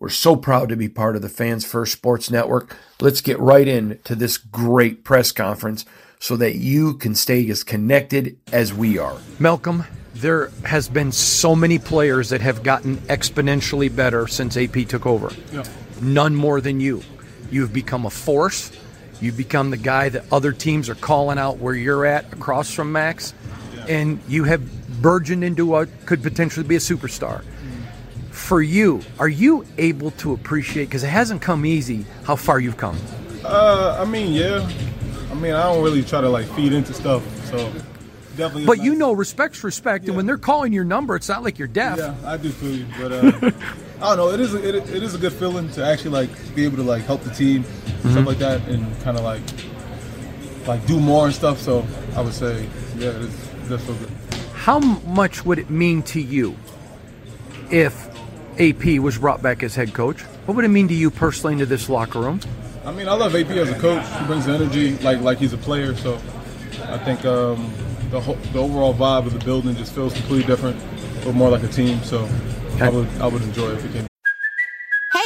We're so proud to be part of the Fans First Sports Network. Let's get right into this great press conference so that you can stay as connected as we are. Malcolm, there has been so many players that have gotten exponentially better since AP took over. Yeah. None more than you. You've become a force. You've become the guy that other teams are calling out where you're at across from Maxx. And you have burgeoned into what could potentially be a superstar for you, are you able to appreciate because it hasn't come easy how far you've come? Uh, I mean, yeah. I mean, I don't really try to like feed into stuff, so definitely. But nice. you know, respect's respect, yeah. and when they're calling your number, it's not like you're deaf. Yeah, I do feel you, but uh, I don't know. It is a, it, it is a good feeling to actually like be able to like help the team, mm-hmm. stuff like that, and kind of like like do more and stuff. So I would say, yeah, it is, it does feel good. How much would it mean to you if AP was brought back as head coach. What would it mean to you personally into this locker room? I mean, I love AP as a coach. He brings energy like like he's a player. So I think um, the whole, the overall vibe of the building just feels completely different, but more like a team. So okay. I would I would enjoy it if it came.